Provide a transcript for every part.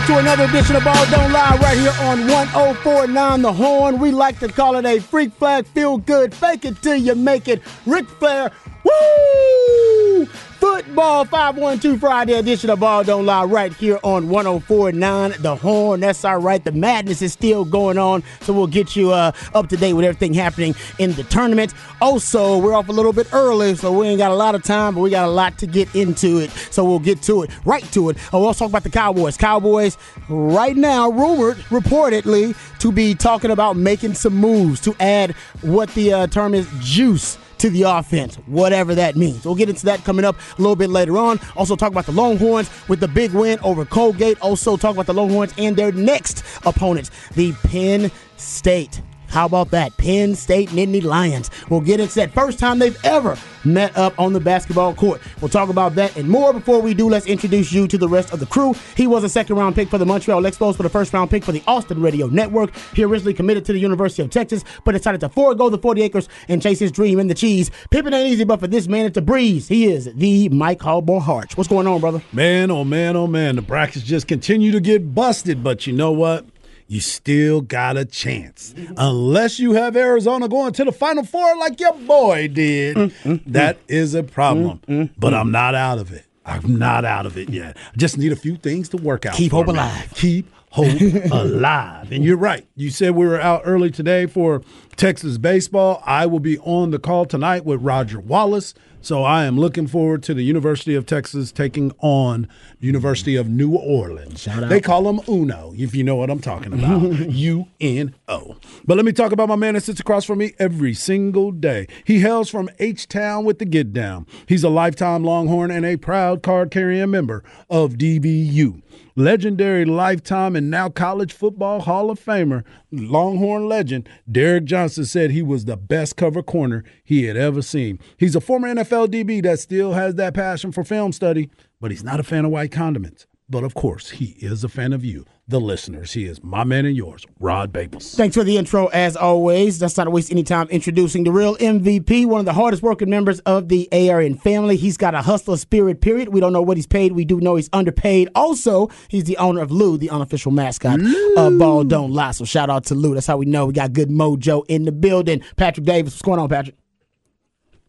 Back to another edition of Ball Don't Lie right here on 1049 The Horn. We like to call it a freak flag, feel good, fake it till you make it. Ric Flair, woo! Football 512 Friday edition of Ball Don't Lie right here on 1049 The Horn. That's all right. The madness is still going on, so we'll get you uh, up to date with everything happening in the tournament. Also, we're off a little bit early, so we ain't got a lot of time, but we got a lot to get into it. So we'll get to it, right to it. Oh, also talk about the Cowboys. Cowboys, right now, rumored, reportedly, to be talking about making some moves to add what the uh, term is juice to the offense, whatever that means. We'll get into that coming up a little bit later on. Also, talk about the Longhorns with the big win over Colgate. Also, talk about the Longhorns and their next opponents, the Penn State. How about that? Penn State Nittany Lions. We'll get into that first time they've ever met up on the basketball court. We'll talk about that and more. Before we do, let's introduce you to the rest of the crew. He was a second round pick for the Montreal Expos, for the first round pick for the Austin Radio Network. He originally committed to the University of Texas, but decided to forego the 40 acres and chase his dream in the cheese. Pippin ain't easy, but for this man, it's a breeze. He is the Mike Hallborn Harch. What's going on, brother? Man, oh man, oh man. The brackets just continue to get busted, but you know what? You still got a chance. Unless you have Arizona going to the Final Four like your boy did. Mm, mm, mm. That is a problem. But I'm not out of it. I'm not out of it yet. I just need a few things to work out. Keep hope me. alive. Keep hope alive. And you're right. You said we were out early today for Texas baseball. I will be on the call tonight with Roger Wallace. So I am looking forward to the University of Texas taking on University of New Orleans. They call them Uno, if you know what I'm talking about. U N O. But let me talk about my man that sits across from me every single day. He hails from H Town with the Get Down. He's a lifetime Longhorn and a proud card carrying member of DBU. Legendary lifetime and now college football Hall of Famer, Longhorn legend Derrick Johnson said he was the best cover corner he had ever seen. He's a former NFL DB that still has that passion for film study, but he's not a fan of white condiments. But of course, he is a fan of you, the listeners. He is my man and yours, Rod Babers. Thanks for the intro, as always. Let's not waste any time introducing the real MVP, one of the hardest working members of the ARN family. He's got a hustler spirit, period. We don't know what he's paid. We do know he's underpaid. Also, he's the owner of Lou, the unofficial mascot of Ball Don't Lie. So shout out to Lou. That's how we know we got good mojo in the building. Patrick Davis, what's going on, Patrick?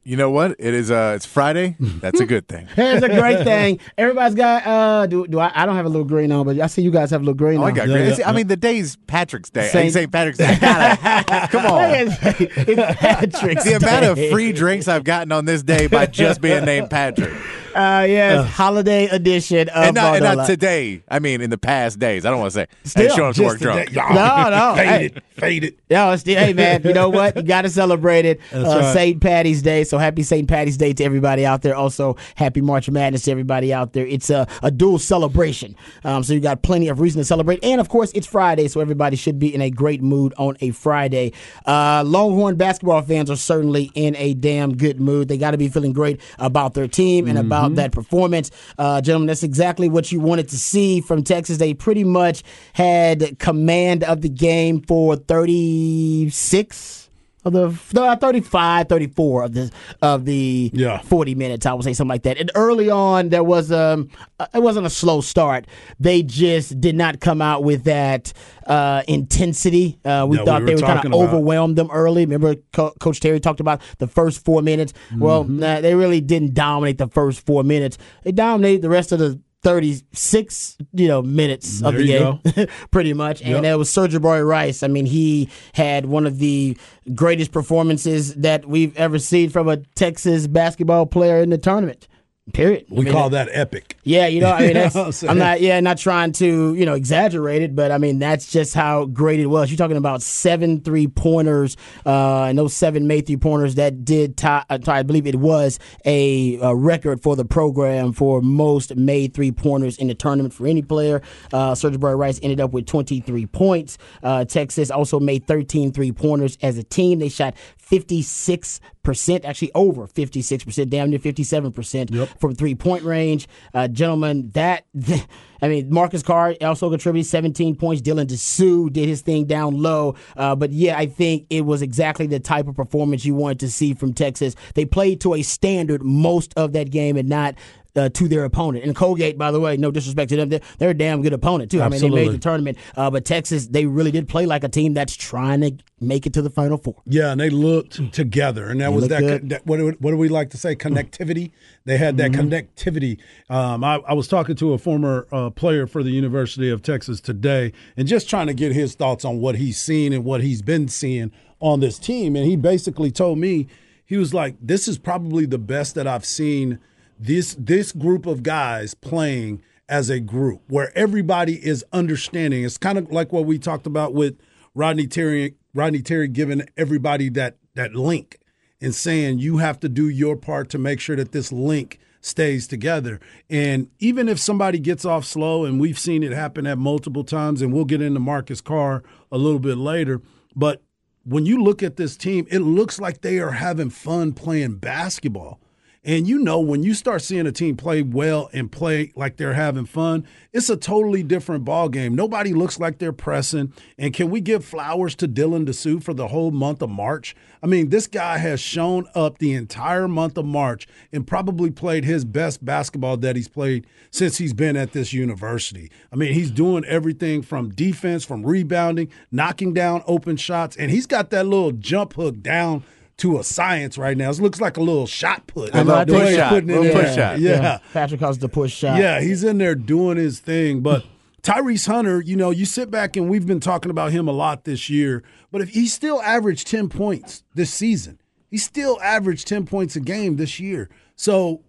You know what? It is. Uh, it's Friday. That's a good thing. That's a great thing. Everybody's got. Uh, do do I? I don't have a little green on, but I see you guys have a little green Oh, on. I got great. It's- I mean, the day's Patrick's Day. Saint- St. Patrick's Day. Come on. it's Patrick's The amount of free drinks I've gotten on this day by just being named Patrick. Uh, yes, holiday edition of and not, and not today. I mean, in the past days. I don't want to say. Still, hey, to work drunk. No, no, Fade hey. it. Fade it. Yo, it's the, hey man, you know what? You got to celebrate it. Uh, right. St. Patty's Day. So happy St. Patty's Day to everybody out there. Also, happy March Madness to everybody out there. It's a, a dual celebration. Um, so you got plenty of reason to celebrate. And of course, it's Friday, so everybody should be in a great mood on a Friday. Uh, Longhorn basketball fans are certainly in a damn good mood. They got to be feeling great about their team and about that performance. Uh, gentlemen, that's exactly what you wanted to see from Texas. They pretty much had command of the game for 36 of the no, 35 34 of the of the Yeah. 40 minutes I would say something like that. And early on there was um uh, it wasn't a slow start. They just did not come out with that uh, intensity. Uh, we thought were they were kind of overwhelmed them early. Remember Co- coach Terry talked about the first 4 minutes. Well, Mm-hmm. nah, they really didn't dominate the first 4 minutes. They dominated the rest of the 36 you know minutes of the game pretty much. And Yep. it was Sir'Jabari Rice. I mean he had one of the greatest performances that we've ever seen from a Texas basketball player in the tournament period I We mean, call that epic. yeah, you know, I mean, that's, I'm not, yeah, not trying to, you know, exaggerate it, but I mean, that's just how great it was. You're talking about seven three pointers, uh, and those seven made three pointers that did tie, uh, I believe it was a, uh record for the program for most made three pointers in the tournament for any player. Uh, Jabari Rice ended up with 23 points. Uh, Texas also made 13 three pointers as a team. They shot 56%, actually over 56%, damn near 57% from three point range. Uh, gentlemen, that, I mean, Marcus Carr also contributed 17 points. Dylan Disu did his thing down low. Uh, but yeah, I think it was exactly the type of performance you wanted to see from Texas. They played to a standard most of that game and not. Uh, to their opponent and Colgate, by the way, no disrespect to them, they're, they're a damn good opponent too. I mean, they made the tournament, uh, but Texas, they really did play like a team that's trying to make it to the Final Four. Yeah, and they looked together, and that was that, that. What do, what do we like to say? Connectivity. They had that connectivity. Um, I, I was talking to a former uh, player for the University of Texas today, and just trying to get his thoughts on what he's seen and what he's been seeing on this team. And he basically told me he was like, "This is probably the best that I've seen this this group of guys playing." As a group, where everybody is understanding, it's kind of like what we talked about with Rodney Terry, Rodney Terry giving everybody that that link and saying you have to do your part to make sure that this link stays together. And even if somebody gets off slow, and we've seen it happen at multiple times, and we'll get into Marcus Carr a little bit later, but when you look at this team, it looks like they are having fun playing basketball. And you know, when you start seeing a team play well and play like they're having fun, it's a totally different ball game. Nobody looks like they're pressing. And can we give flowers to Dylan Disu for the whole month of March? I mean, this guy has shown up the entire month of March and probably played his best basketball that he's played since he's been at this university. I mean, he's doing everything from defense, from rebounding, knocking down open shots, and he's got that little jump hook down to a science right now. It looks like a little shot put. A little The push shot, putting it push shot. Yeah. Patrick calls the push shot. Yeah, he's in there doing his thing. But Tyrese Hunter, you know, you sit back and we've been talking about him a lot this year, but if he still averaged 10 points this season, he still averaged 10 points a game this year. So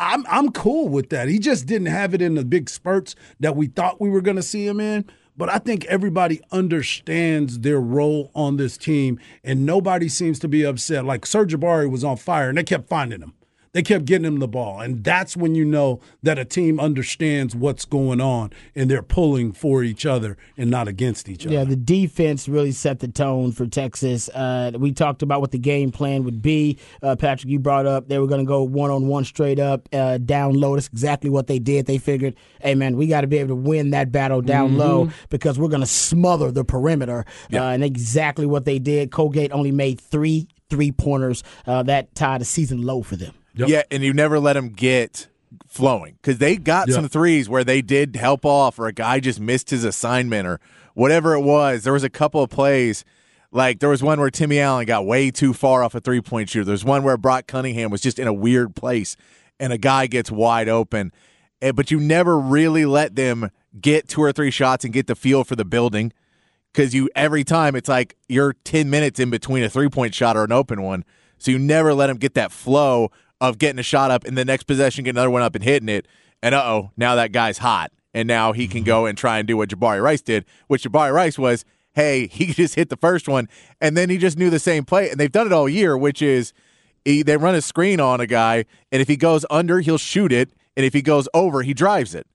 I'm I'm cool with that. He just didn't have it in the big spurts that we thought we were going to see him in. But I think everybody understands their role on this team, and nobody seems to be upset. Like Sir'Jabari was on fire, and they kept finding him. They kept getting him the ball. And that's when you know that a team understands what's going on and they're pulling for each other and not against each other. Yeah, the defense really set the tone for Texas. Uh, we talked about what the game plan would be. Uh, Patrick, you brought up they were going to go one on one straight up, uh, down low. That's exactly what they did. They figured, hey, man, we got to be able to win that battle down low because we're going to smother the perimeter. Uh, and exactly what they did. Colgate only made three three pointers. Uh, that tied a season low for them. Yep. Yeah, and you never let them get flowing because they got Yeah. some threes where they did help off, or a guy just missed his assignment, or whatever it was. There was a couple of plays. Like there was one where Timmy Allen got way too far off a three point shooter. There's one where Brock Cunningham was just in a weird place and a guy gets wide open. Eh, But you never really let them get two or three shots and get the feel for the building because you every time it's like you're 10 minutes in between a three point shot or an open one. So you never let them get that flow of getting a shot up and the next possession getting another one up and hitting it. And uh oh, now that guy's hot. And now he can go and try and do what Jabari Rice did, which Jabari Rice was, hey, he just hit the first one and then he just knew the same play. And they've done it all year, which is he, they run a screen on a guy, and if he goes under, he'll shoot it. And if he goes over, he drives it.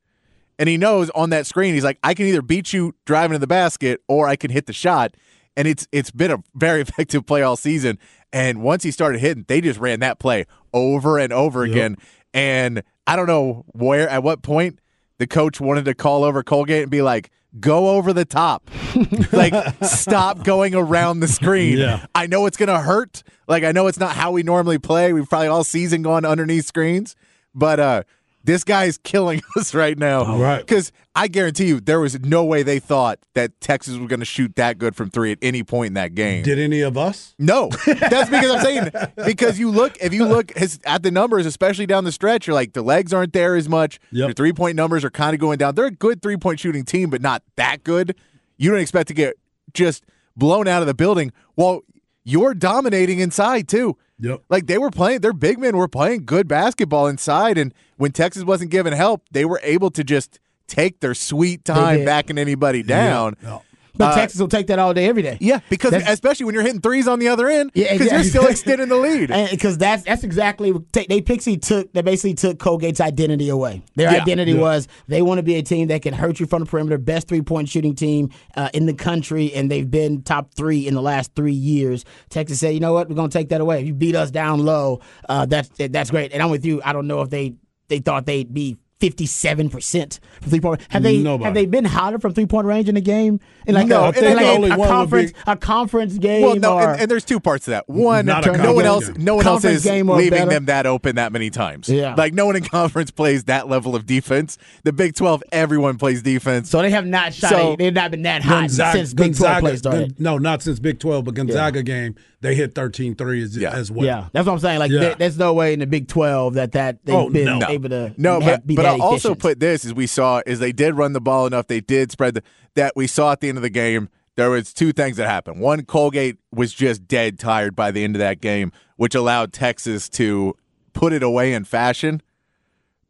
And he knows on that screen, he's like, I can either beat you driving to the basket or I can hit the shot. And it's it's been a very effective play all season. And once he started hitting, they just ran that play over and over Yep. again. And I don't know where at what point the coach wanted to call over Colgate and be like, go over the top. like stop going around the screen. Yeah. I know it's gonna hurt. Like I know it's not how we normally play. We've probably all season gone underneath screens, but uh this guy is killing us right now. All right. Because I guarantee you there was no way they thought that Texas was gonna shoot that good from three at any point in that game. Did any of us? No, that's because I'm saying because you look if you look his, at the numbers, especially down the stretch, you're like the legs aren't there as much. Yep. Your three point numbers are kind of going down. They're a good three point shooting team, but not that good. You don't expect to get just blown out of the building. Well, you're dominating inside too. Yep. Like they were playing, their big men were playing good basketball inside, and when Texas wasn't giving help, they were able to just take their sweet time backing anybody down. Yeah. But Uh, Texas will take that all day, every day. Yeah, because That's- especially when you're hitting threes on the other end, Yeah, because you're still extending the lead. because that's that's exactly take, they Pixie took they basically took Colgate's identity away. Their Yeah. identity Yeah. was they want to be a team that can hurt you from the perimeter, best three point shooting team uh, in the country, and they've been top three in the last three years. Texas said, you know what, we're gonna take that away. If you beat us down low, uh, that's that's great. And I'm with you. I don't know if they they thought they'd be. Fifty-seven percent from three point. Have they Nobody. have they been hotter from three point range in a game? In like No, a, I think in like the a- only a one conference be- a conference game. well, no, or, and, and there's two parts to that. One, Not a no one else, no one else is leaving better. them that open that many times. Yeah. like no one in conference plays that level of defense. The Big Twelve, everyone plays defense. So they have not shot. So- they've not been that hot Gonzaga, since Big Twelve Gonzaga- play started. No, not since Big 12, but Gonzaga game, they hit 13 threes Yeah. as well. yeah, that's what I'm saying. Like, Yeah. there- there's no way in the Big Twelve that that they've Oh, been no. able to No, ha- but be but I'll also put this as we saw is they did run the ball enough. They did spread the that we saw at the end of the game. There was two things that happened. One, Colgate was just dead tired by the end of that game, which allowed Texas to put it away in fashion.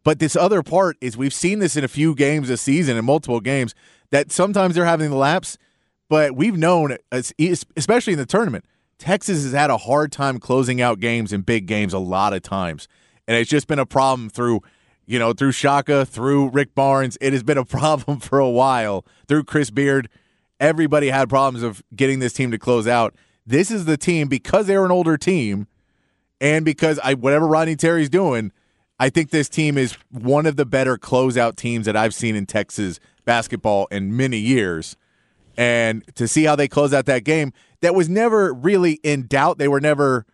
But this other part is we've seen this in a few games this season, in multiple games, that sometimes they're having the lapse. But we've known, especially in the tournament, Texas has had a hard time closing out games in big games a lot of times, and it's just been a problem through, you know, through Shaka, through Rick Barnes. It has been a problem for a while through Chris Beard. Everybody had problems of getting this team to close out. This is the team because they're an older team, and because I whatever Rodney Terry's doing, I think this team is one of the better closeout teams that I've seen in Texas basketball in many years. And to see how they close out that game, that was never really in doubt. They were never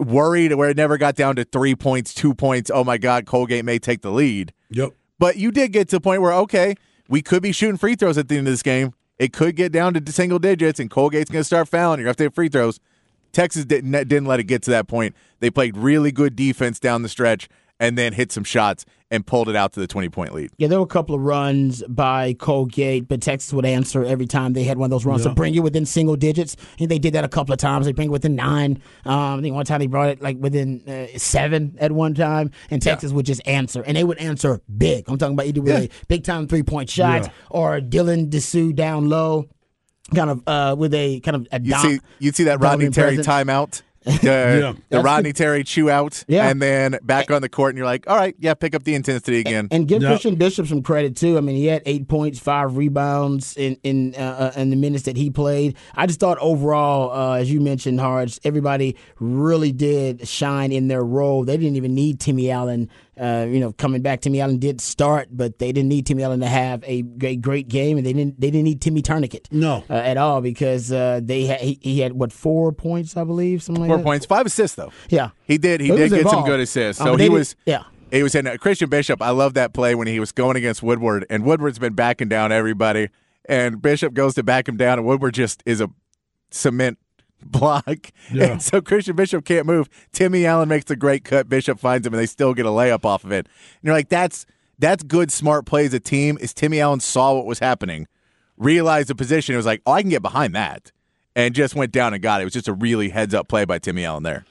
worried where it never got down to three points, two points. Oh my God, Colgate may take the lead. Yep. But you did get to the point where, okay, we could be shooting free throws at the end of this game. It could get down to single digits, and Colgate's going to start fouling. You're going to have to free throws. Texas didn't, didn't let it get to that point. They played really good defense down the stretch and then hit some shots and pulled it out to the 20 point lead. Yeah, there were a couple of runs by Colgate, but Texas would answer every time they had one of those runs to bring you within single digits. And they did that a couple of times. They bring it within nine. Um, I think one time they brought it like within uh, seven at one time, and Texas would just answer, and they would answer big. I'm talking about either with a big time three point shot Yeah. or Dylan Disu down low, kind of uh, with a kind of a You dom- see, you'd see that Rodney Terry presence. timeout, the, the That's Rodney Terry chew out, Yeah. and then back on the court, and you're like, all right, yeah, pick up the intensity again. And give Yeah. Christian Bishop some credit too. I mean, he had eight points, five rebounds in in uh, uh, in the minutes that he played. I just thought overall, uh, as you mentioned, Harge, everybody really did shine in their role. They didn't even need Timmy Allen. Uh, you know, coming back, Timmy Allen did start, but they didn't need Timmy Allen to have a great, great game, and they didn't they didn't need Timmy Tourniquet No. uh, at all because uh, they had he, he had what four points, I believe, something like Four that. points, five assists though. Yeah, He did. He But did get some good assists. Um, So they he did- was. yeah. He was in Christian Bishop. I love that play when he was going against Woodward, and Woodward's been backing down everybody, and Bishop goes to back him down, and Woodward just is a cement block, Yeah. and so Christian Bishop can't move. Timmy Allen makes a great cut. Bishop finds him, and they still get a layup off of it. And you're like, that's that's good, smart play as a team. Is Timmy Allen saw what was happening, realized the position, it was like, oh, I can get behind that, and just went down and got it. It was just a really heads up play by Timmy Allen there.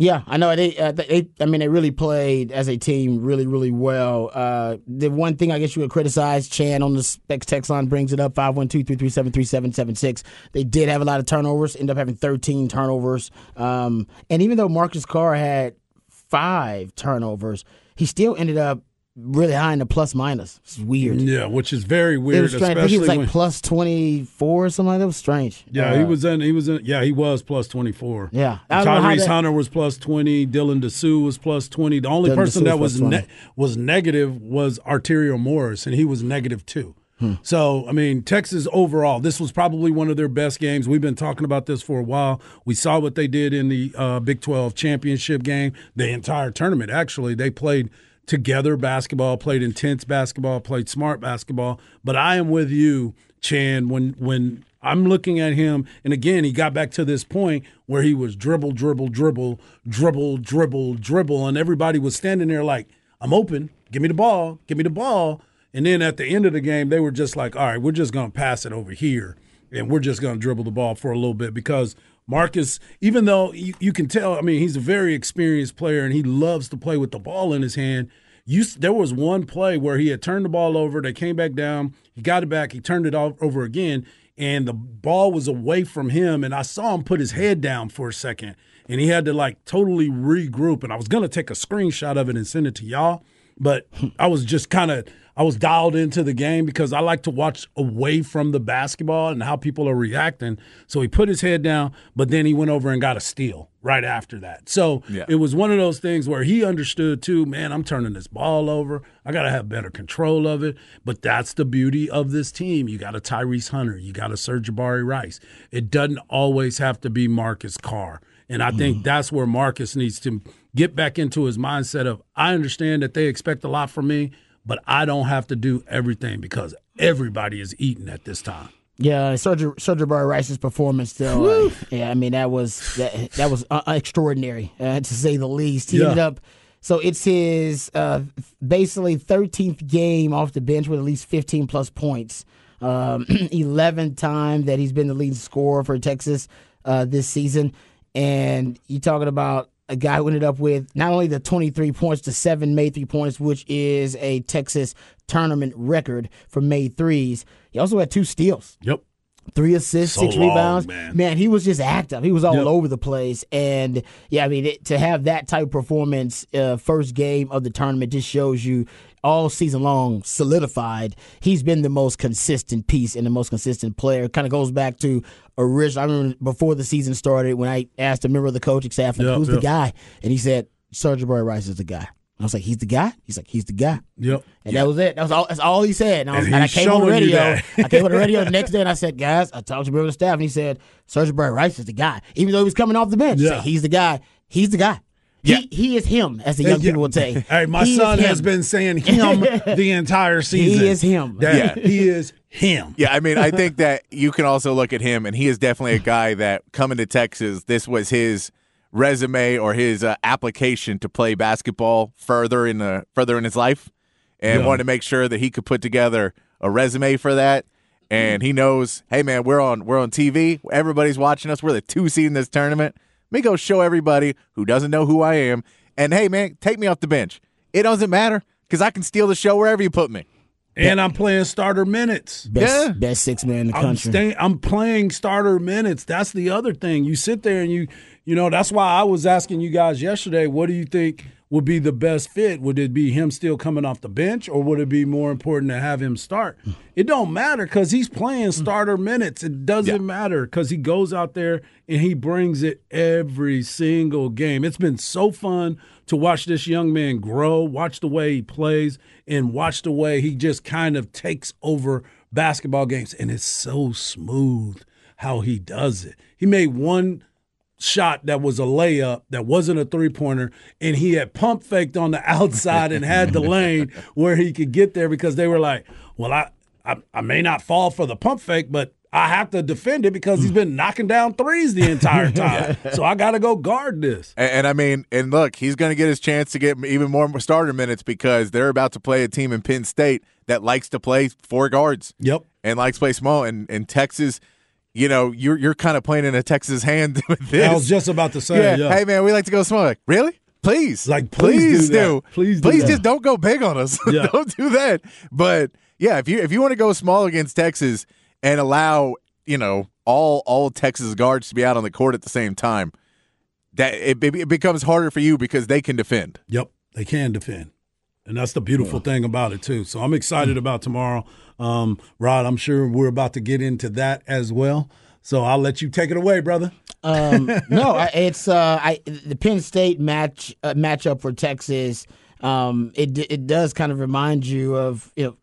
Yeah, I know they. Uh, they, I mean, they really played as a team really, really well. Uh, the one thing I guess you would criticize, Chan on the Specs text line brings it up five one two three three seven three seven seven six. They did have a lot of turnovers. End up having thirteen turnovers. Um, and even though Marcus Carr had five turnovers, he still ended up really high in the plus minus. It's weird. Yeah, which is very weird. It was strange. I think he was like when, plus twenty four or something like that. It was strange. Yeah, Uh, he was in. He was in. Yeah, he was plus twenty four. Yeah. I don't know how Tyrese that- Hunter was plus twenty. Dylan Disu was plus twenty. The only Dylan person that was was ne- was negative was Arterio Morris, and he was negative two. Hmm. So, I mean, Texas overall, this was probably one of their best games. We've been talking about this for a while. We saw what they did in the uh, Big 12 championship game, the entire tournament. Actually, they played together basketball, played intense basketball, played smart basketball. But I am with you, Chan, when when I'm looking at him, and again, he got back to this point where he was dribble, dribble, dribble, dribble, dribble, dribble, and everybody was standing there like, I'm open. Give me the ball. Give me the ball. And then at the end of the game, they were just like, all right, we're just going to pass it over here. And we're just going to dribble the ball for a little bit because Marcus, even though you, you can tell, I mean, he's a very experienced player and he loves to play with the ball in his hand. You, there was one play where he had turned the ball over. They came back down. He got it back. He turned it all over again, and the ball was away from him. And I saw him put his head down for a second, and he had to like totally regroup. And I was gonna take a screenshot of it and send it to y'all, but I was just kind of I was dialed into the game because I like to watch away from the basketball and how people are reacting. So he put his head down, but then he went over and got a steal right after that. So Yeah. it was one of those things where he understood too, man, I'm turning this ball over. I got to have better control of it. But that's the beauty of this team. You got a Tyrese Hunter, you got a Sir'Jabari Rice. It doesn't always have to be Marcus Carr. And I think mm. that's where Marcus needs to get back into his mindset of I understand that they expect a lot from me, but I don't have to do everything because everybody is eating at this time. Yeah, Sergio Sergio Rice's performance, though. uh, yeah, I mean that was that, that was uh, extraordinary uh, to say the least. He Yeah. ended up. So it's his uh, basically 13th game off the bench with at least 15 plus points. Um, 11th time that he's been the leading scorer for Texas uh, this season, and you're talking about a guy who ended up with not only the 23 points, the seven made three points, which is a Texas tournament record for made threes. He also had two steals Yep. three assists, So six long, rebounds. man. he was just active. He was all Yep. over the place. And yeah, I mean, it, to have that type of performance, uh, first game of the tournament, just shows you all season long solidified. He's been the most consistent piece and the most consistent player. Kind of goes back to original. I remember before the season started when I asked a member of the coaching staff, like, Yep, "Who's the guy?" And he said, "Sir'Jabari Rice is the guy." I was like, "He's the guy." He's like, "He's the guy." Yep. And that was it. That was all. That's all he said. And I, was, And and I came on the radio. I came on the radio the next day and I said, guys, I talked to member of the staff, and he said, Sir'Jabari Rice is the guy. Even though he was coming off the bench, he Yeah. said, he's the guy. He's the guy. Yeah. He, he is him, as the young Yeah. people would say. Hey, my He son has been saying him the entire season. He is him. That Yeah. He is him. Yeah, I mean, I think that you can also look at him, and he is definitely a guy that coming to Texas, this was his resume or his uh, application to play basketball further in the further in his life, and Yeah. wanted to make sure that he could put together a resume for that. And he knows, hey man, we're on we're on TV. Everybody's watching us. We're the two seed in this tournament. Let me go show everybody who doesn't know who I am. And hey man, take me off the bench. It doesn't matter because I can steal the show wherever you put me. And I'm playing starter minutes. Best, Yeah. best six man in the I'm country. staying, I'm playing starter minutes. That's the other thing. You sit there and you, you know, that's why I was asking you guys yesterday. What do you think would be the best fit? Would it be him still coming off the bench, or would it be more important to have him start? It don't matter because he's playing starter minutes. It doesn't Yeah. matter because he goes out there and he brings it every single game. It's been so fun to watch this young man grow, watch the way he plays, and watch the way he just kind of takes over basketball games. And it's so smooth how he does it. He made one shot that was a layup that wasn't a three pointer, and he had pump faked on the outside and had the lane where he could get there because they were like, well, I, I, I may not fall for the pump fake, but I have to defend it because he's been knocking down threes the entire time. So I got to go guard this. And, and I mean, and look, he's going to get his chance to get even more starter minutes because they're about to play a team in Penn State that likes to play four guards Yep. and likes to play small. And, and Texas you know, you're you're kind of playing in a Texas hand with this. I was just about to say, yeah. yeah. Hey man, we like to go small. Like, really? Please, Like, please do that. Please do that. just don't go big on us. Yeah. don't do that. But yeah, if you if you want to go small against Texas and allow you know all all Texas guards to be out on the court at the same time, that it, it becomes harder for you because they can defend. Yep, they can defend. And that's the beautiful thing about it too. So I'm excited mm. about tomorrow. Um, Rod, I'm sure we're about to get into that as well. So I'll let you take it away, brother. Um, no, I- it's uh, I, the Penn State match uh, matchup for Texas. Um, it it does kind of remind you of you know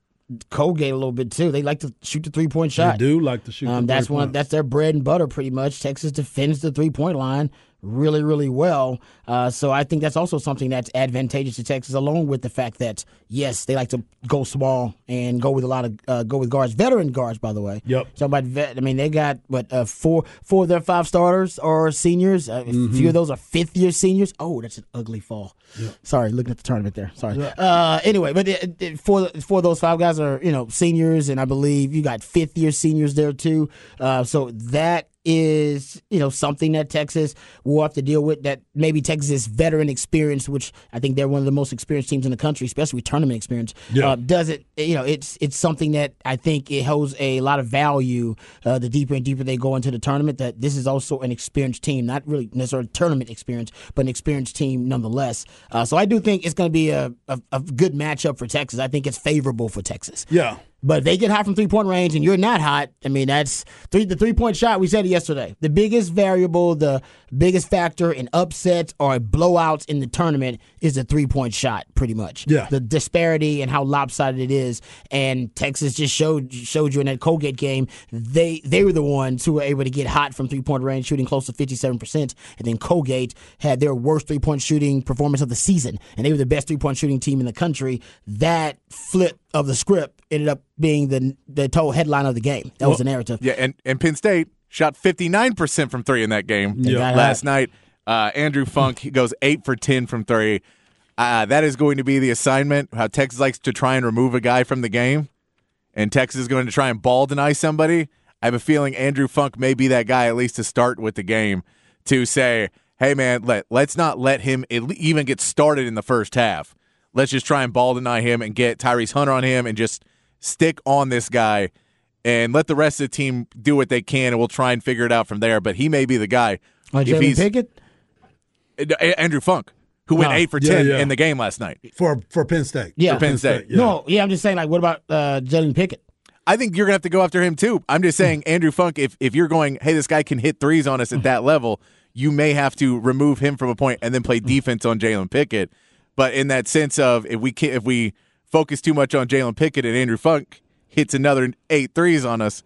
Colgate a little bit too. They like to shoot the three point They shot. do like to shoot. Um, the that's three one. points. That's their bread and butter, pretty much. Texas defends the three point line really, really well. Uh, so I think that's also something that's advantageous to Texas, along with the fact that yes, they like to go small and go with a lot of uh, go with guards, veteran guards, by the way. Yep. So about vet, I mean, they got what uh, four four of their five starters are seniors. Uh, A Mm-hmm. few of those are fifth year seniors. Oh, that's an ugly fall. Sorry, looking at the tournament there. Sorry. Uh, anyway, but it, it, four four of those five guys are you know seniors, and I believe you got fifth year seniors there too. Uh, so that is you know something that Texas will have to deal with. That maybe Texas veteran experience, which I think they're one of the most experienced teams in the country, especially with tournament experience. Yeah. Uh, does it? You know, it's it's something that I think it holds a lot of value. Uh, the deeper and deeper they go into the tournament, that this is also an experienced team, not really necessarily tournament experience, but an experienced team nonetheless. Uh, so I do think it's going to be a, a a good matchup for Texas. I think it's favorable for Texas. yeah. But if they get hot from three point range and you're not hot, I mean that's three the three point shot, we said it yesterday. The biggest variable, the biggest factor in upsets or blowouts in the tournament is the three point shot, pretty much. Yeah. The disparity and how lopsided it is. And Texas just showed showed you in that Colgate game, they they were the ones who were able to get hot from three point range, shooting close to fifty seven percent. And then Colgate had their worst three point shooting performance of the season. And they were the best three point shooting team in the country. That flip of the script ended up being the the total headline of the game. That was the narrative. Yeah, and, and Penn State shot 59% from three in that game Yeah. last night. Uh, Andrew Funk he goes 8 for 10 from three. Uh, that is going to be the assignment, how Texas likes to try and remove a guy from the game, and Texas is going to try and ball deny somebody. I have a feeling Andrew Funk may be that guy, at least to start with the game, to say, hey, man, let, let's not let him even get started in the first half. Let's just try and ball deny him and get Tyrese Hunter on him and just stick on this guy and let the rest of the team do what they can, and we'll try and figure it out from there. But he may be the guy. Like if Jalen he's Pickett? Uh, Andrew Funk, who went No. eight for Yeah, ten yeah. in the game last night. For for Penn State. Yeah. For Penn State. Yeah. No, yeah, I'm just saying. Like, what about uh, Jalen Pickett? I think you're gonna have to go after him too. I'm just saying, Andrew Funk. If if you're going, hey, this guy can hit threes on us at that level, you may have to remove him from a point and then play defense on Jalen Pickett. But in that sense of if we can, if we focus too much on Jalen Pickett and Andrew Funk hits another eight threes on us,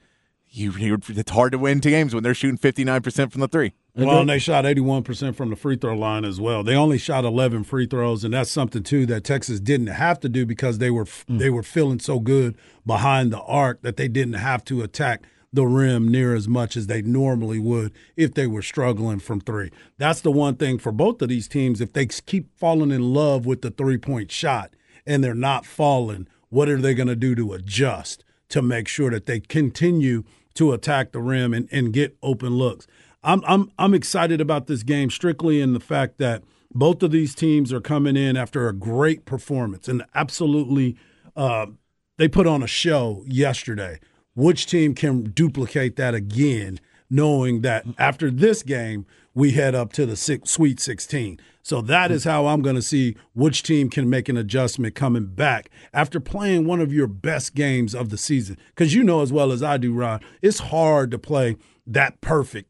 you, you it's hard to win two games when they're shooting 59 percent from the three. Well, and they shot 81% from the free throw line as well. They only shot 11 free throws, and that's something too that Texas didn't have to do because they were mm. they were feeling so good behind the arc that they didn't have to attack the rim near as much as they normally would if they were struggling from three. That's the one thing for both of these teams. If they keep falling in love with the three point shot and they're not falling, what are they going to do to adjust to make sure that they continue to attack the rim and, and get open looks? I'm I'm I'm excited about this game strictly in the fact that both of these teams are coming in after a great performance and absolutely uh, they put on a show yesterday. Which team can duplicate that again, knowing that after this game we head up to the six, Sweet 16. So that is how I'm going to see which team can make an adjustment coming back after playing one of your best games of the season. Because you know as well as I do, Ron, it's hard to play that perfect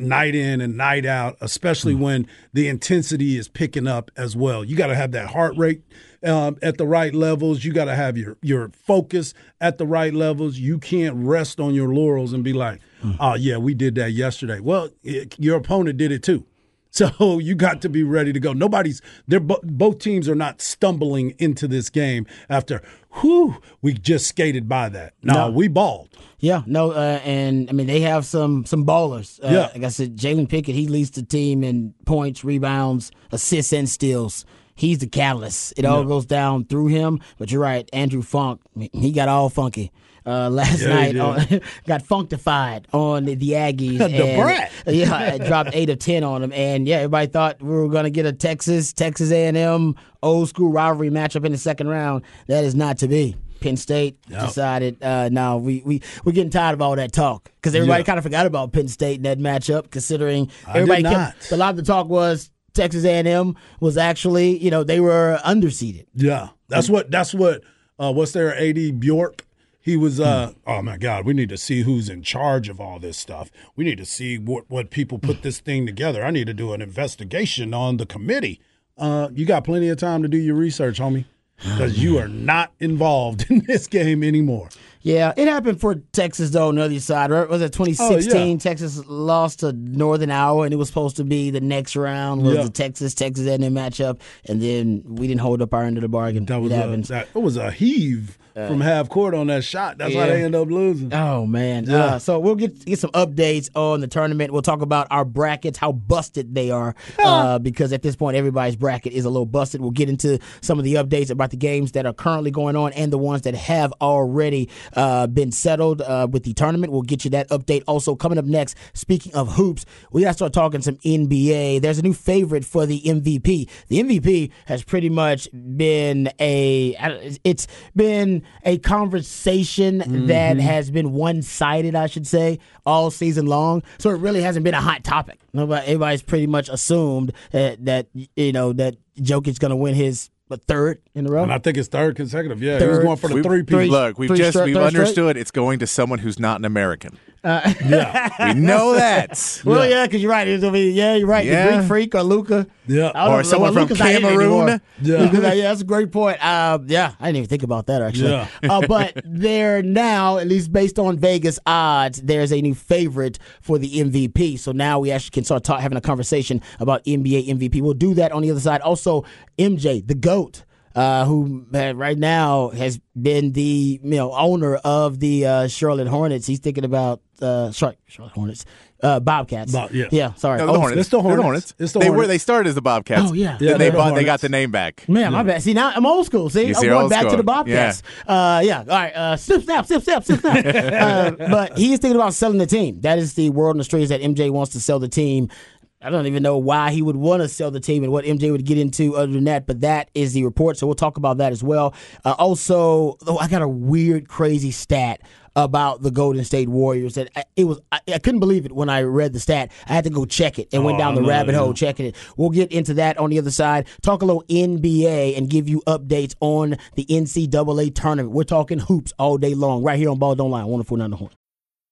night in and night out, especially hmm. when the intensity is picking up as well. You got to have that heart rate um, at the right levels. You got to have your your focus at the right levels. You can't rest on your laurels and be like, "Oh yeah, we did that yesterday." Well, it, your opponent did it too. So you got to be ready to go. Nobody's they're bo- both teams are not stumbling into this game after whew, we just skated by that. No, No. we balled. Yeah, no, uh, and I mean they have some some ballers. Uh, Yeah. like I said, Jalen Pickett he leads the team in points, rebounds, assists, and steals. he's the catalyst. It all goes down through him. But you're right, Andrew Funk, he got all funky. Uh, last Yeah, night, on, got functified on the, the Aggies. The and- brat. yeah, dropped eight of ten on them, and yeah, everybody thought we were going to get a Texas Texas A and M old school rivalry matchup in the second round. That is not to be. Penn State decided, uh, no, we we we're getting tired of all that talk because everybody Yeah. kind of forgot about Penn State in that matchup. Considering I everybody kept a lot of the talk was Texas A and M was actually, you know, they were underseeded. Yeah, that's what that's what. Uh, what's their AD Bjork? He was. Uh, oh my God, we need to see who's in charge of all this stuff. We need to see what what people put this thing together. I need to do an investigation on the committee. Uh, you got plenty of time to do your research, homie, because you are not involved in this game anymore. Yeah, it happened for Texas though on the other side. Right? Was it 2016? Oh, yeah. Texas lost to Northern Iowa, and it was supposed to be the next round was Yeah. the Texas Texas A&M matchup, and then we didn't hold up our end of the bargain. That was it a, happens. that, it was a heave from half court on that shot. That's why they end up losing. Oh man! Yeah. Uh, so we'll get get some updates on the tournament. We'll talk about our brackets, how busted they are, uh, because at this point everybody's bracket is a little busted. We'll get into some of the updates about the games that are currently going on and the ones that have already uh, been settled uh, with the tournament. We'll get you that update. Also coming up next. Speaking of hoops, we got to start talking some NBA. There's a new favorite for the MVP. The MVP has pretty much been a it's been a conversation that mm-hmm. has been one sided, I should say, all season long. So it really hasn't been a hot topic. Nobody, everybody's pretty much assumed that, that you know that Jokic's going to win his what, third in a row. And I think it's third consecutive. Yeah, he was going for the We- three three- piece. Look, we've Three just straight- we've third straight? understood it's going to someone who's not an American. Yeah, We know that. well, yeah, because you're right. It's gonna be, yeah, you're right. Yeah. The Greek freak or Luka. Yeah. Or someone well, from Luka's not in it Cameroon. Yeah. Yeah, that's a great point. Uh, yeah, I didn't even think about that actually. Yeah. uh, but they're now, at least based on Vegas odds, there's a new favorite for the MVP. So now we actually can start talk, having a conversation about NBA MVP. We'll do that on the other side. Also, MJ, the GOAT. Uh, who uh, right now has been the you know owner of the uh, Charlotte Hornets? He's thinking about uh, sorry, Charlotte Hornets, uh, Bobcats. Bob- yeah. yeah. Sorry, No, the Oh, Hornets. it's the They're Hornets. It's the they were. They started as the Bobcats. Oh, yeah. Yeah, Then they they're the bought. They got the name back. Man, my bad. See, now I'm old school. See, You I'm going old back to the Bobcats. Uh, yeah. All right. Uh, snip, snap, snip, snap, snip, snap. uh, but he's thinking about selling the team. That is the world in the streets that MJ wants to sell the team. I don't even know why he would want to sell the team and what MJ would get into other than that, but that is the report. So we'll talk about that as well. Uh, also, though, I got a weird, crazy stat about the Golden State Warriors that I, it was I, I couldn't believe it when I read the stat. I had to go check it and went Oh, down the rabbit hole checking it. We'll get into that on the other side. Talk a little NBA and give you updates on the NCAA tournament. We're talking hoops all day long right here on Ball Don't Lie. 1049 the horn.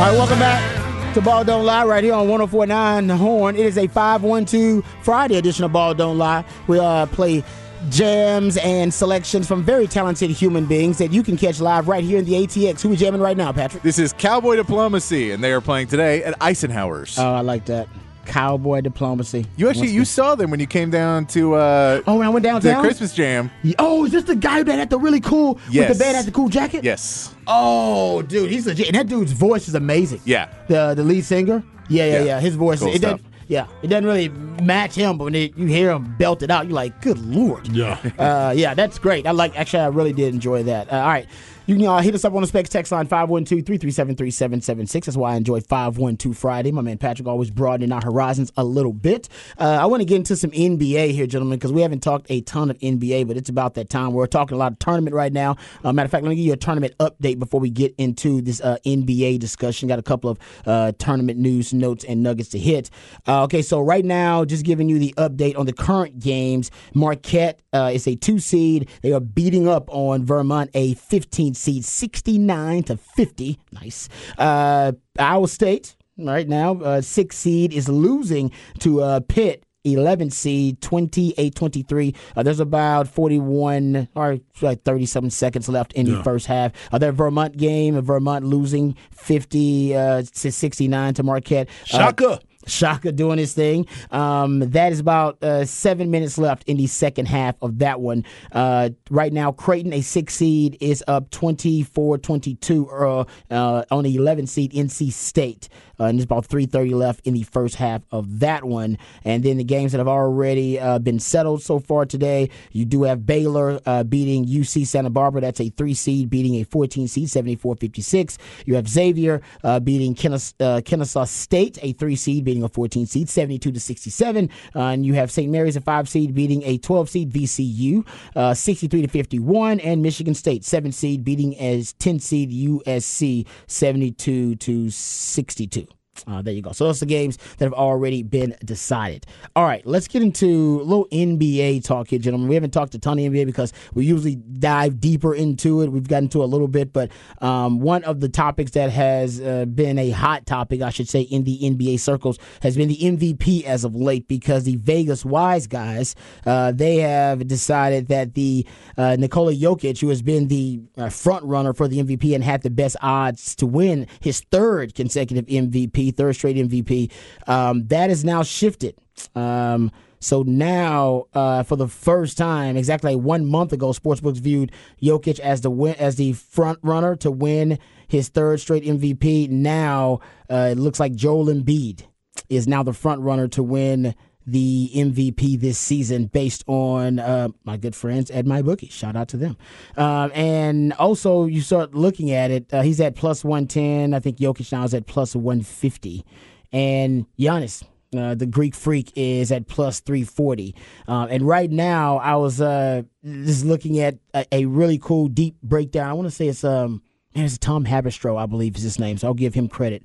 All right, welcome back to Ball Don't Lie right here on 1049 The Horn. It is a 512 Friday edition of Ball Don't Lie. We uh, play jams and selections from very talented human beings that you can catch live right here in the ATX. Who we jamming right now, Patrick? This is Cowboy Diplomacy, and they are playing today at Eisenhower's. Oh, I like that. Cowboy diplomacy. you actually you saw them when you came down to uh, Oh, when I went the downtown? Christmas Jam. Oh, is this the guy that had the really cool, with the band had the cool jacket? Yes. Oh, dude, he's legit. And that dude's voice is amazing. Yeah. The the lead singer. Yeah, yeah, yeah. Yeah. His voice. Cool it. Yeah, it doesn't really match him, but when it, you hear him belt it out, you're like, "Good lord!" Yeah. uh, yeah, that's great. I like. Actually, I really did enjoy that. Uh, all right, You can uh, hit us up on the Specs text line 512-337-3776. That's why I enjoy 512 Friday. My man Patrick always broadening our horizons a little bit. Uh, I want to get into some NBA here, gentlemen, because we haven't talked a ton of NBA, but it's about that time. We're talking a lot of tournament right now. Uh, matter of fact, let me give you a tournament update before we get into this uh, NBA discussion. Got a couple of uh, tournament news, notes, and nuggets to hit. Uh, okay, so right now, just giving you the update on the current games. Marquette is a two seed. They are beating up on Vermont, a 15 seed, 69 to 50. Nice. Uh, Iowa State, right now, uh, six seed, is losing to uh, Pitt. 11 seed, 28 23. Uh, there's about 41 or like 37 seconds left in the first half. Uh, their Vermont game, Vermont losing 50 uh, to 69 to Marquette. Uh, Shaka. Shaka doing his thing. Um, that is about uh, seven minutes left in the second half of that one. Uh, right now, Creighton, a six seed, is up 24 22 uh, uh, on the 11 seed, NC State. Uh, and there's about 3.30 left in the first half of that one. And then the games that have already uh, been settled so far today, you do have Baylor uh, beating UC Santa Barbara. That's a three seed beating a 14 seed, 74 56. You have Xavier uh, beating Kennes- uh, Kennesaw State, a three seed beating a 14 seed, 72 to 67. Uh, and you have St. Mary's, a five seed beating a 12 seed VCU, uh, 63 to 51. And Michigan State, seven seed beating as 10 seed USC, 72 to 62. Uh, there you go. So those are the games that have already been decided. All right, let's get into a little NBA talk here, gentlemen. We haven't talked a ton of NBA because we usually dive deeper into it. We've gotten to a little bit, but um, one of the topics that has uh, been a hot topic, I should say, in the NBA circles has been the MVP as of late because the Vegas Wise guys uh, they have decided that the uh, Nikola Jokic, who has been the uh, front runner for the MVP and had the best odds to win his third consecutive MVP, third straight MVP, um, that is now shifted. Um, so now, uh, for the first time, exactly like one month ago, sportsbooks viewed Jokic as the win- as the front runner to win his third straight MVP. Now uh, it looks like Joel Embiid is now the front runner to win the MVP this season based on uh, my good friends at my bookie. Shout out to them. Um, and also, you start looking at it. Uh, he's at plus one ten. I think Jokic now is at plus one fifty, and Giannis. Uh, the Greek freak is at plus 340. Uh, and right now, I was uh, just looking at a, a really cool deep breakdown. I want to say it's um, man, it's Tom Haberstroh, I believe is his name, so I'll give him credit.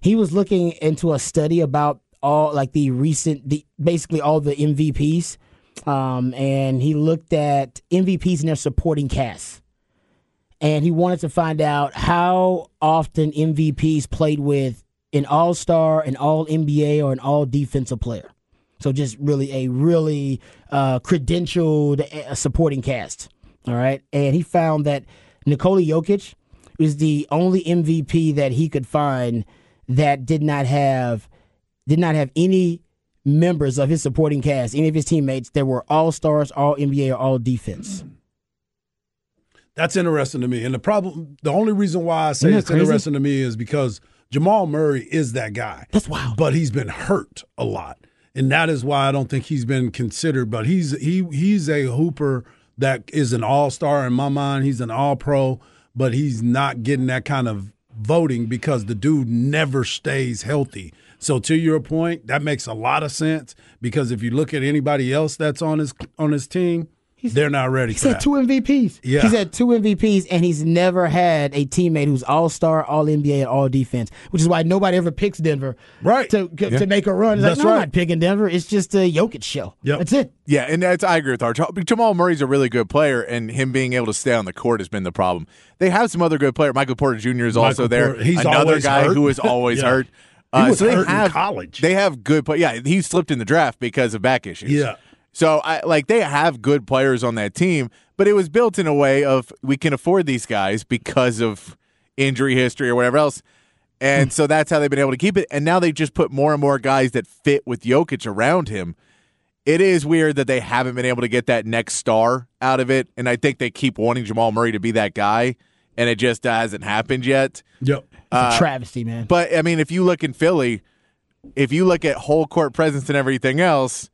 He was looking into a study about all like the recent, the basically all the MVPs, um, and he looked at MVPs and their supporting cast, and he wanted to find out how often MVPs played with an All Star, an All NBA, or an All Defensive player. So just really a really uh, credentialed uh, supporting cast. All right, and he found that Nikola Jokic was the only MVP that he could find that did not have did not have any members of his supporting cast, any of his teammates that were all stars, all NBA, or all defense. That's interesting to me. And the problem, the only reason why I say it's crazy? interesting to me is because Jamal Murray is that guy. That's wild. But he's been hurt a lot. And that is why I don't think he's been considered. But he's he he's a hooper that is an all star in my mind. He's an all pro, but he's not getting that kind of voting because the dude never stays healthy. So to your point, that makes a lot of sense because if you look at anybody else that's on his on his team, they're not ready He's for had that. two MVPs. Yeah. He's had two MVPs, and he's never had a teammate who's all star, all NBA, and all defense, which is why nobody ever picks Denver Right. to to make a run. It's That's like, no, I'm right. not picking Denver. It's just a Jokic show. Yep. That's it. Yeah, and that's I agree with Arch. Jamal Murray's a really good player, and him being able to stay on the court has been the problem. They have some other good player. Michael Porter Jr. is also Michael there. Porter- he's Another guy hurt. who is always Yeah. hurt. He uh, was so they have, college. They have good play. Yeah, he slipped in the draft because of back issues. Yeah. So I like they have good players on that team, but it was built in a way of we can afford these guys because of injury history or whatever else. And hmm. so that's how they've been able to keep it. And now they just put more and more guys that fit with Jokic around him. It is weird that they haven't been able to get that next star out of it. And I think they keep wanting Jamal Murray to be that guy, and it just hasn't happened yet. Yep. It's a uh, travesty, man. But I mean, if you look in Philly, if you look at whole court presence and everything else,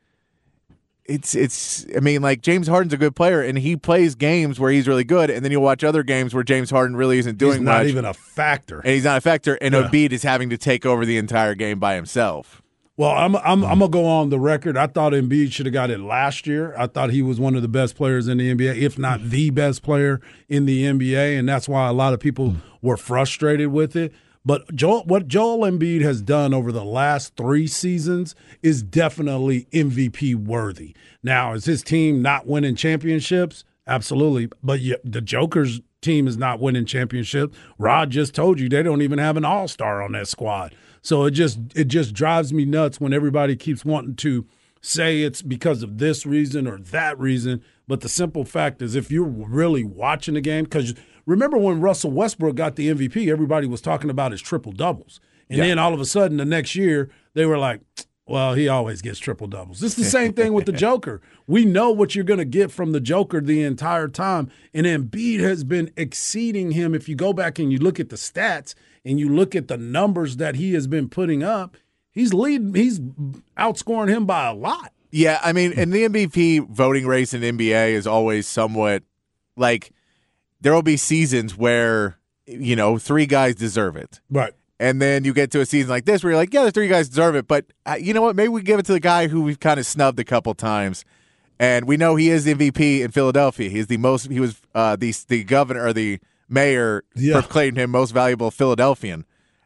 it's it's I mean like James Harden's a good player and he plays games where he's really good and then you'll watch other games where James Harden really isn't doing He's not much even a factor. and he's not a factor and Yeah. Embiid is having to take over the entire game by himself. Well, I'm I'm I'm mm-hmm. gonna go on the record. I thought Embiid should have got it last year. I thought he was one of the best players in the NBA, if not mm-hmm. the best player in the NBA, and that's why a lot of people mm. were frustrated with it. But Joel, what Joel Embiid has done over the last three seasons is definitely MVP worthy. Now, is his team not winning championships? Absolutely, but you, the Joker's team is not winning championships. Rod just told you they don't even have an All Star on that squad. So it just it just drives me nuts when everybody keeps wanting to say it's because of this reason or that reason. But the simple fact is, if you're really watching the game, because remember when Russell Westbrook got the MVP, everybody was talking about his triple doubles, and then all of a sudden the next year they were like. Well, he always gets triple doubles. It's the same thing with the Joker. We know what you're going to get from the Joker the entire time. And Embiid has been exceeding him. If you go back and you look at the stats and you look at the numbers that he has been putting up, he's leading, he's outscoring him by a lot. Yeah, I mean, and the MVP voting race in NBA is always somewhat like there will be seasons where you know three guys deserve it, Right. and then you get to a season like this where you're like, yeah, the three guys deserve it, but uh, you know what? Maybe we give it to the guy who we've kind of snubbed a couple times, and we know he is the MVP in Philadelphia. He's the most. He was uh, the the governor or the mayor Yeah. proclaimed him most valuable Philadelphian.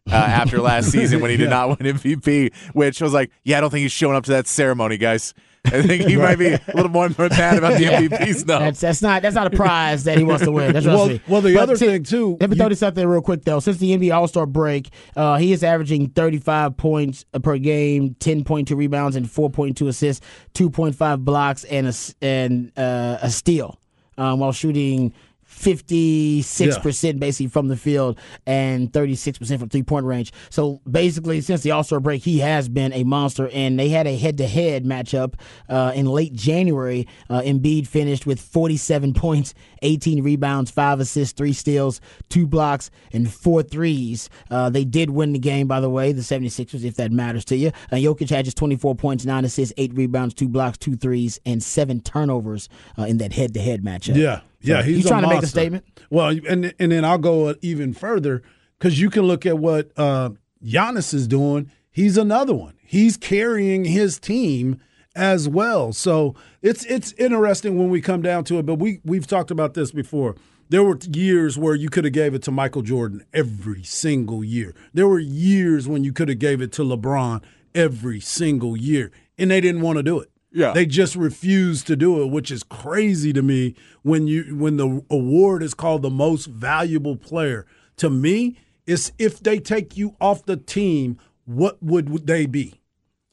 Uh, after last season when he did not win MVP, which was like, yeah, I don't think he's showing up to that ceremony, guys. I think he might be a little more mad about the MVP stuff. That's that's not that's not a prize that he wants to win. That's Well, well, the But other see- thing too, Let me you- throw this out there real quick though. Since the NBA All Star break, uh, he is averaging 35 points per game, 10.2 rebounds, and 4.2 assists, 2.5 blocks, and a s- and uh, a steal, um, while shooting. 56% basically from the field and 36% from three point range. So basically, since the All Star break, he has been a monster. And they had a head to head matchup uh, in late January. Uh, Embiid finished with 47 points, 18 rebounds, five assists, three steals, two blocks, and four threes. Uh, they did win the game, by the way, the 76ers, if that matters to you. Uh, Jokic had just 24 points, nine assists, eight rebounds, two blocks, two threes, and seven turnovers uh, in that head to head matchup. Yeah, yeah, he's, trying to make a statement. Well, and and then I'll go even further because you can look at what uh, Giannis is doing. He's another one. He's carrying his team as well. So it's it's interesting when we come down to it. But we we've talked about this before. There were years where you could have gave it to Michael Jordan every single year. There were years when you could have gave it to LeBron every single year, and they didn't want to do it. Yeah. They just refuse to do it, which is crazy to me when you when the award is called the most valuable player. To me, it's if they take you off the team, what would they be?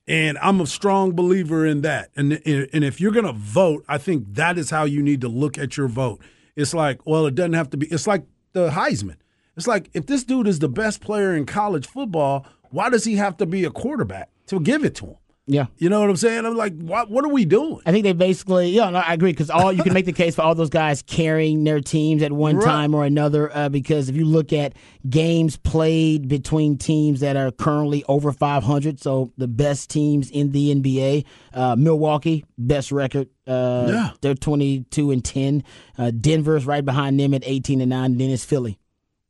And I'm a strong believer in that. And and if you're going to vote, I think that is how you need to look at your vote. It's like, well, it doesn't have to be. It's like the Heisman. It's like if this dude is the best player in college football, why does he have to be a quarterback to give it to him? Yeah. You know what I'm saying? I'm like, what? What are we doing? I think they basically, yeah, no, I agree because all you can make the case for all those guys carrying their teams at one Right. time or another. Uh, because if you look at games played between teams that are currently over 500, so the best teams in the NBA, uh, Milwaukee best record, uh, Yeah. they're 22 and 10. Uh, Denver's right behind them at 18 and 9. And then it's Philly.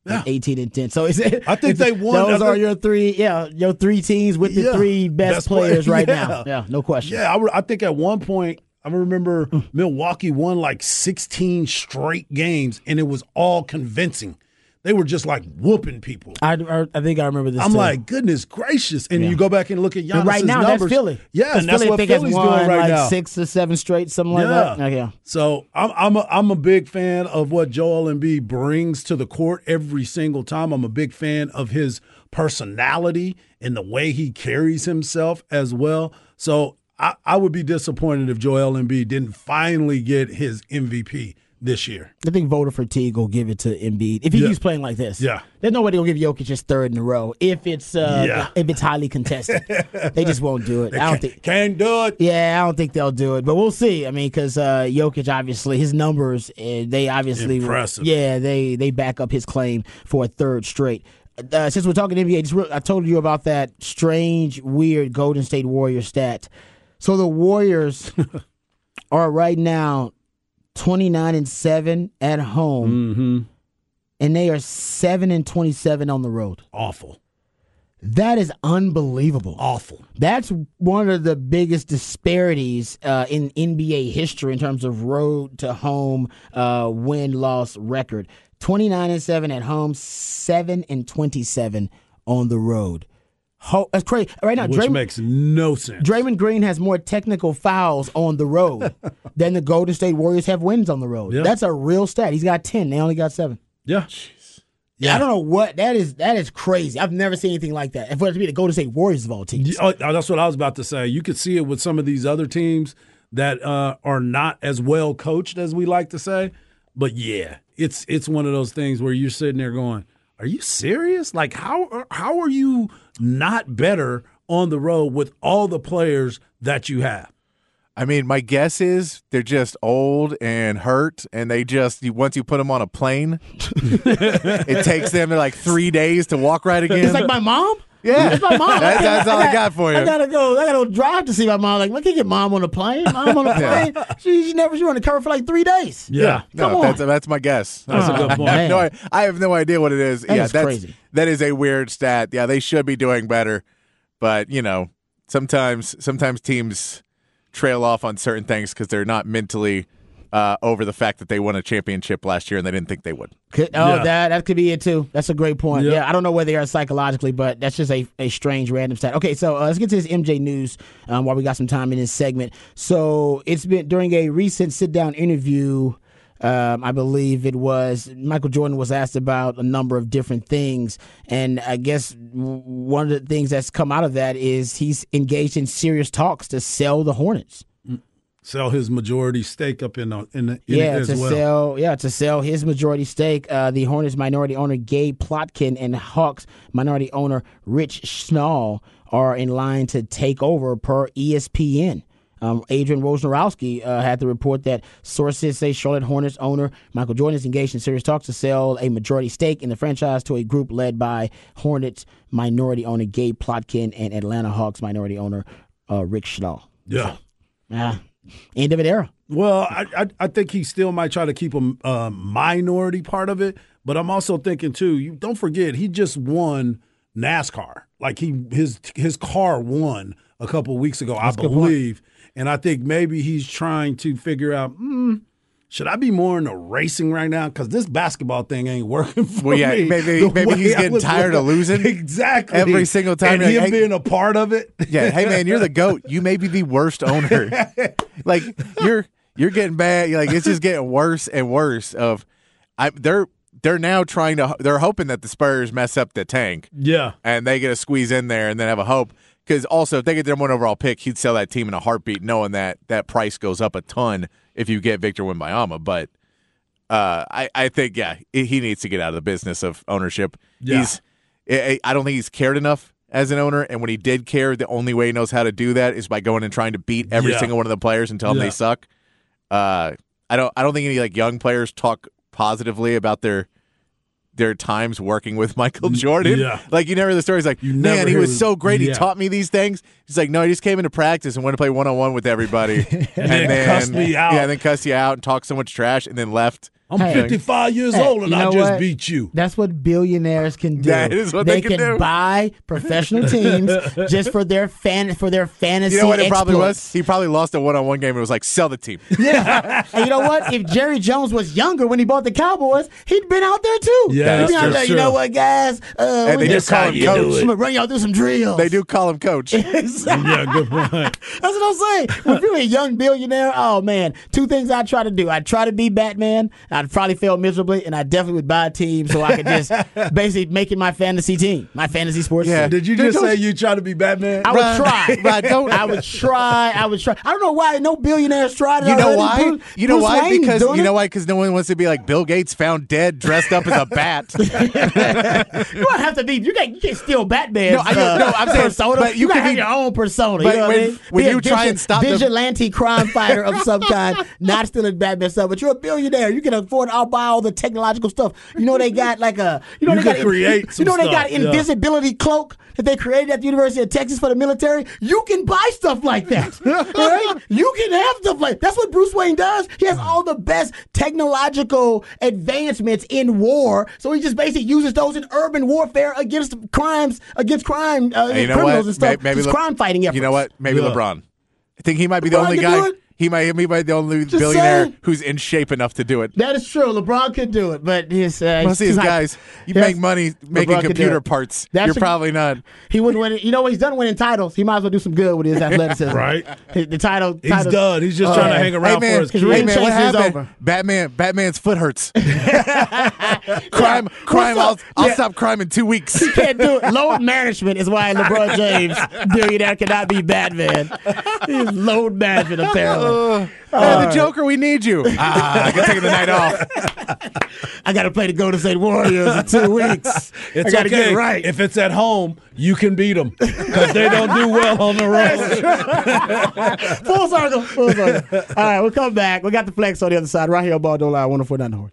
Yeah. At 18 and 10. So it's, I think they won. Those I are think- your three, yeah, your three teams with the Yeah. three best, Best play- players right yeah. now. Yeah, no question. Yeah, I, I think at one point I remember mm. Milwaukee won like 16 straight games, and it was all convincing. They were just like whooping people. I, I, think I remember this. I'm too. like, goodness gracious! And Yeah. you go back and look at Giannis' And right now, numbers. that's Philly. Yeah, and that's Philly, what I think, has Philly's won doing right like now. six or seven straight, something like that. Yeah. So I'm I'm a, I'm a big fan of what Joel Embiid brings to the court every single time. I'm a big fan of his personality and the way he carries himself as well. So I, I would be disappointed if Joel Embiid didn't finally get his MVP this year. I think voter fatigue will give it to Embiid if he Yeah. keeps playing like this. Yeah. there's nobody will give Jokic his third in a row if it's uh, Yeah. if it's highly contested. they just won't do it. I don't think. can't do it. Yeah, I don't think they'll do it, but we'll see. I mean, because uh, Jokic obviously his numbers, uh, they obviously Impressive. Yeah, they they back up his claim for a third straight. Uh, since we're talking NBA, just real, I told you about that strange, weird Golden State Warrior stat. So the Warriors are right now 29 and 7 at home, Mm-hmm. and they are 7 and 27 on the road. Awful. That is unbelievable. Awful. That's one of the biggest disparities uh, in NBA history in terms of road to home uh, win loss record. 29 and 7 at home, 7 and 27 on the road. Ho- that's crazy. Right now, Which Draymond, makes no sense. Draymond Green has more technical fouls on the road than the Golden State Warriors have wins on the road. Yeah. That's a real stat. He's got 10. They only got 7. yeah. I don't know what that is. That is crazy. I've never seen anything like that. And for it to be the Golden State Warriors of all teams. Oh, that's what I was about to say. You could see it with some of these other teams that uh, are not as well coached as we like to say. But yeah, it's it's one of those things where you're sitting there going, "Are you serious? Like how how are you not better on the road with all the players that you have?" I mean, my guess is they're just old and hurt, and they just you- once you put them on a plane, it takes them like three days to walk right again. It's like my mom. Yeah. it's my mom. That- that's all I got for you. I gotta go. I gotta go drive to see my mom. Like, I can't get mom on a plane. Mom on a plane. she, she never. She on the cover for like three days. Yeah, no, Come on. that's that's my guess. That's a good Oh, point. I have, no, man. I have no idea what it is. That yeah, is that's crazy. that is a weird stat. Yeah, they should be doing better, but you know, sometimes sometimes teams trail off on certain things because they're not mentally uh, over the fact that they won a championship last year and they didn't think they would. Could, oh, Yeah. that that could be it too. That's a great point. Yeah. Yeah, I don't know where they are psychologically, but that's just a, a strange random stat. Okay, so uh, let's get to this MJ news um, while we got some time in this segment. So it's been during a recent sit down interview. Um, I believe it was Michael Jordan was asked about a number of different things, and I guess one of the things that's come out of that is he's engaged in serious talks to sell the Hornets. Sell his majority stake up in the, in, the, in yeah, to well. sell yeah to sell his majority stake. Uh, the Hornets minority owner Gabe Plotkin and Hawks minority owner Rich Schnall are in line to take over per ESPN. Um, Adrian Wojnarowski uh, had to report that sources say Charlotte Hornets owner Michael Jordan is engaged in serious talks to sell a majority stake in the franchise to a group led by Hornets minority owner Gabe Plotkin and Atlanta Hawks minority owner uh, Rick Schnall. Yeah. Ah, end of an era. Well, I, I I think he still might try to keep a uh, minority part of it, but I'm also thinking too. You don't forget he just won NASCAR. Like he his his car won a couple weeks ago, I believe, and I think maybe he's trying to figure out. Hmm, should I be more into racing right now? Because this basketball thing ain't working for Well, yeah, me. maybe- maybe he's getting tired of losing exactly every single time. and like, him hey- being a part of it. Yeah, hey man, you're the goat. You may be the worst owner. like you're you're getting bad. Like it's just getting worse and worse. Of I they're they're now trying to they're hoping that the Spurs mess up the tank yeah, and they get a squeeze in there and then have a hope. Because also, if they get their one overall pick, he'd sell that team in a heartbeat, knowing that that price goes up a ton if you get Victor Wembanyama. But uh, I, I think, yeah, he needs to get out of the business of ownership. Yeah. He's, I I don't think he's cared enough as an owner. And when he did care, the only way he knows how to do that is by going and trying to beat every Yeah. single one of the players and tell them Yeah. they suck. Uh, I don't, I don't think any like young players talk positively about their their times working with Michael Jordan. yeah. Like you never hear the stories like, You man, he was so great. He taught me these things. He's like, no, he just came into practice and went to play one on one with everybody, and, then cussed me out. Yeah, and then cussed you out and talked so much trash, and then left. I'm Hey. 55 years Hey, old and you I just what? beat you. That's what billionaires can do. That is what they can do. buy professional teams just for their fan for their fantasy. You know what it probably was? He probably lost a one on one game and was like, sell the team. Yeah, and you know what? If Jerry Jones was younger when he bought the Cowboys, he'd been out there too. Yeah, he'd been that's out true. there. You know what, guys? Uh, And they just just call him coach. I'm gonna run y'all through some drills. They do call him coach. Exactly. Yeah, good point. That's what I'm saying. If you're a young billionaire, oh man, two things I try to do. I'd try to be Batman. I'd probably fail miserably, and I definitely would buy a team so I could just basically make it my fantasy team, my fantasy sports Yeah. team. Did you just don't- say you try to be Batman? I would try. bruh, don't- I would try. I would try. I don't know why no billionaires tried it. You know already. why? Bruce- you know Bruce why? Wayne's Because you know it. why? Because no one wants to be like Bill Gates found dead, dressed up as a bat. You don't have to be. You can't. You can't steal Batman. No, I know- uh, no, I'm saying, persona. but you gotta can have be- your own persona. but you know what when- I mean? when Be a you try vigi- and stop the- vigilante crime fighter of some kind, not stealing Batman stuff, but you're a billionaire. You can afford for it. I'll buy all the technological stuff. You know they got like a you know You they got create You know they got stuff, yeah. invisibility cloak that they created at the University of Texas for the military. You can buy stuff like that. right? You can have stuff like that's what Bruce Wayne does. He has all the best technological advancements in war. So he just basically uses those in urban warfare against crimes, against crime, uh, you know criminals what? and stuff. May- maybe just Le- crime fighting efforts. You know what? Maybe Yeah. LeBron. I think he might be the only guy. It? He might, he might be the only Just billionaire saying. who's in shape enough to do it. That is true. LeBron could do it, but his uh, Most of he's these too guys, you Yes. make money making LeBron computer parts. That's You're a- probably not. He wouldn't win. it. You know what? He's done winning titles. He might as well do some good with his athleticism. Right. His- The title. He's title- done. He's just Oh, trying to yeah. hang Hey around man, for his His kids. hey man, what is happened? over. Batman, Batman's foot hurts. crime, crime. I'll. I'll Yeah. stop crime in two weeks. He can't do it. Load management is why LeBron James, billionaire, cannot be Batman. He's load management apparently. Hey, uh, uh, uh, the Joker, we need you. Ah, I'm taking the night off. I got to play the Golden State Warriors in two weeks. It's I got to okay. get it right. If it's at home, you can beat them because they don't do well on the road. Full circle. Full circle. All right, we'll come back. We got the flex on the other side right here on Ball Don't Lie, 104.9 The Horn.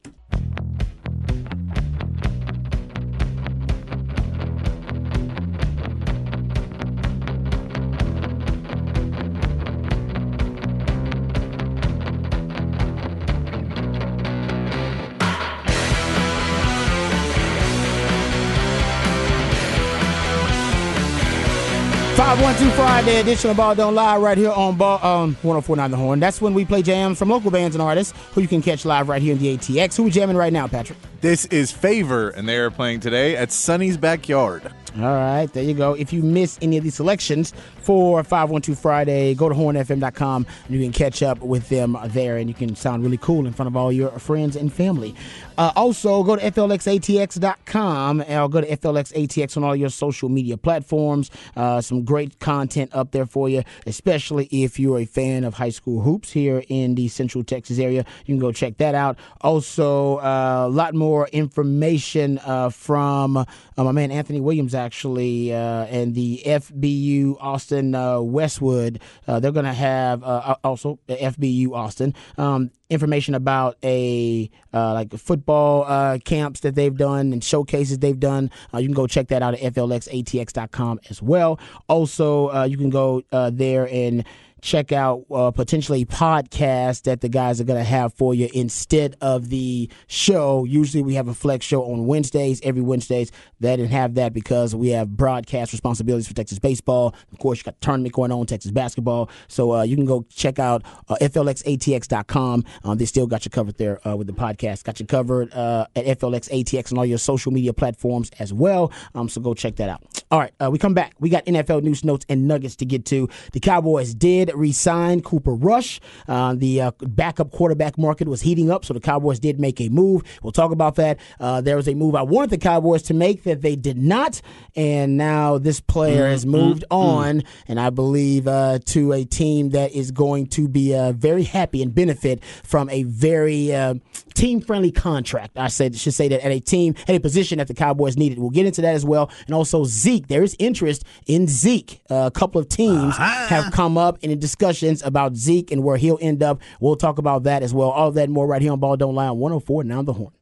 Two Friday edition of Ball Don't Lie right here on Ball um 104.9 The Horn. That's when we play jams from local bands and artists who you can catch live right here in the ATX. Who we jamming right now, Patrick? This is Favor, and they are playing today at Sunny's Backyard. All right, there you go. If you miss any of these selections for 512 Friday, go to hornfm.com and you can catch up with them there and you can sound really cool in front of all your friends and family. Uh, also, go to flxatx.com or go to flxatx on all your social media platforms. Uh, some great content up there for you, especially if you're a fan of high school hoops here in the Central Texas area. You can go check that out. Also, uh, a lot more information uh, from uh, my man Anthony Williams, actually, uh, and the FBU Austin uh, Westwood. Uh, they're going to have uh, also FBU Austin. Um, information about a uh, like football uh, camps that they've done and showcases they've done. You can go check that out at flxatx.com as well. Also, you can go there and check out uh, potentially podcast that the guys are going to have for you instead of the show. Usually we have a flex show on Wednesdays, every Wednesdays. They didn't have that because we have broadcast responsibilities for Texas baseball. Of course, you got tournament going on, Texas basketball. So uh, you can go check out uh, flxatx.com. Um, they still got you covered there uh, with the podcast. Got you covered uh, at flxatx and all your social media platforms as well. Um, so go check that out. All right, uh, we come back. We got NFL news, notes, and nuggets to get to. The Cowboys did re-sign Cooper Rush. Uh, the uh, backup quarterback market was heating up, so the Cowboys did make a move. We'll talk about that. Uh, there was a move I wanted the Cowboys to make that they did not, and now this player has moved on, and I believe uh, to a team that is going to be uh, very happy and benefit from a very uh, team-friendly contract. I said should say that at a team at a position that the Cowboys needed. We'll get into that as well, and also Zeke. There is interest in Zeke. Uh, a couple of teams have come up in discussions about Zeke and where he'll end up. We'll talk about that as well. All that more right here on Ball Don't Lie on 104 Now the Horn.